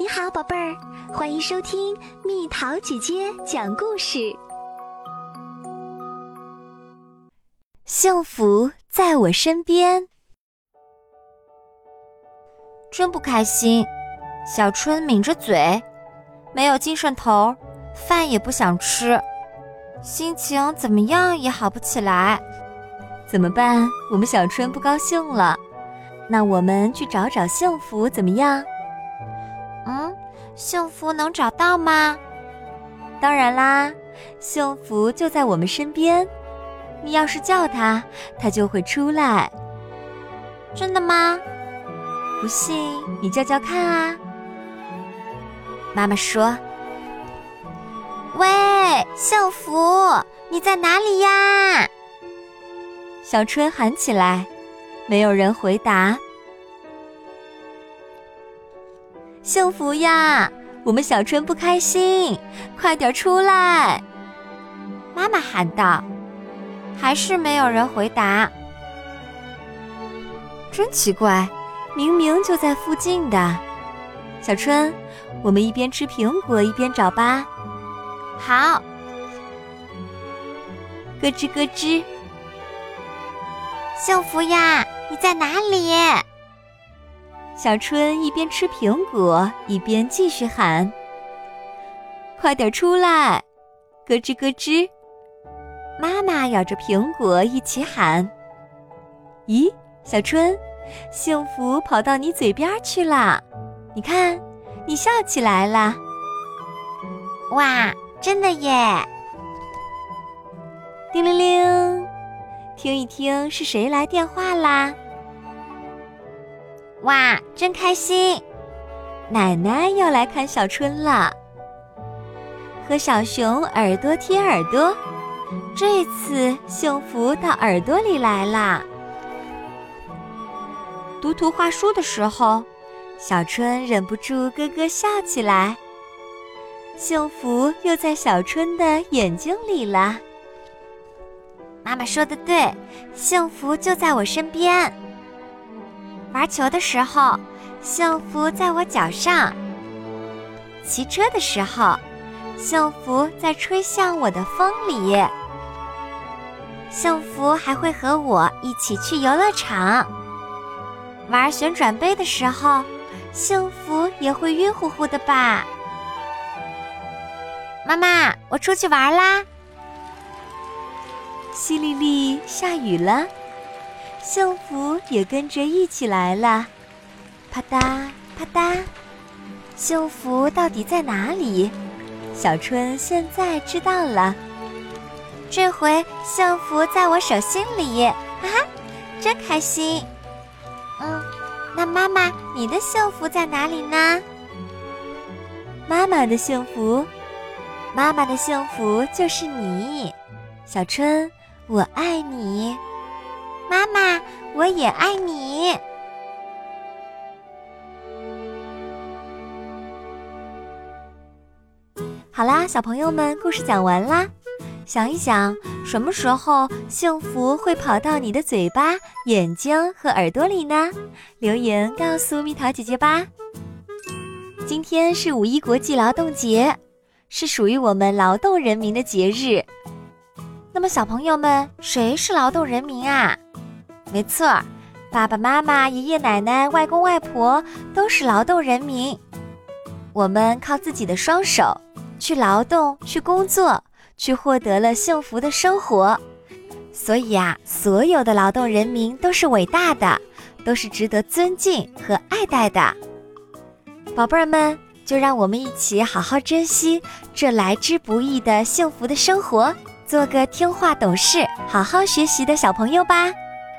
你好，宝贝儿，欢迎收听蜜桃姐姐讲故事。幸福在我身边，真不开心。小春抿着嘴，没有精神头，饭也不想吃，心情怎么样也好不起来。怎么办？我们小春不高兴了，那我们去找找幸福怎么样？幸福能找到吗？当然啦，幸福就在我们身边。你要是叫它，它就会出来。真的吗？不信你叫叫看啊！妈妈说：“喂，幸福，你在哪里呀？”小春喊起来，没有人回答。幸福呀，我们小春不开心，快点出来！妈妈喊道，还是没有人回答。真奇怪，明明就在附近的。小春，我们一边吃苹果一边找吧。好，咯吱咯吱。幸福呀，你在哪里？小春一边吃苹果，一边继续喊：“快点出来！”咯吱咯吱，妈妈咬着苹果一起喊：“咦，小春，幸福跑到你嘴边去了！你看，你笑起来了！哇，真的耶！”叮铃铃，听一听是谁来电话啦？哇，真开心！奶奶要来看小春了，和小熊耳朵贴耳朵，这次幸福到耳朵里来啦。读图画书的时候，小春忍不住咯咯笑起来。幸福又在小春的眼睛里了。妈妈说的对，幸福就在我身边。玩球的时候，幸福在我脚上；骑车的时候，幸福在吹向我的风里。幸福还会和我一起去游乐场玩旋转杯的时候，幸福也会晕乎乎的吧？妈妈，我出去玩啦！淅沥沥下雨了。幸福也跟着一起来了，啪嗒啪嗒，幸福到底在哪里？小春现在知道了。这回幸福在我手心里，哈哈，真开心。嗯，那妈妈，你的幸福在哪里呢？妈妈的幸福，妈妈的幸福就是你，小春，我爱你。妈妈，我也爱你。好啦，小朋友们，故事讲完啦。想一想，什么时候幸福会跑到你的嘴巴、眼睛和耳朵里呢？留言告诉蜜桃姐姐吧。今天是五一国际劳动节，是属于我们劳动人民的节日。那么，小朋友们，谁是劳动人民啊？没错，爸爸妈妈、爷爷奶奶、外公外婆都是劳动人民。我们靠自己的双手去劳动、去工作，去获得了幸福的生活。所以啊，所有的劳动人民都是伟大的，都是值得尊敬和爱戴的。宝贝儿们，就让我们一起好好珍惜这来之不易的幸福的生活，做个听话、懂事、好好学习的小朋友吧。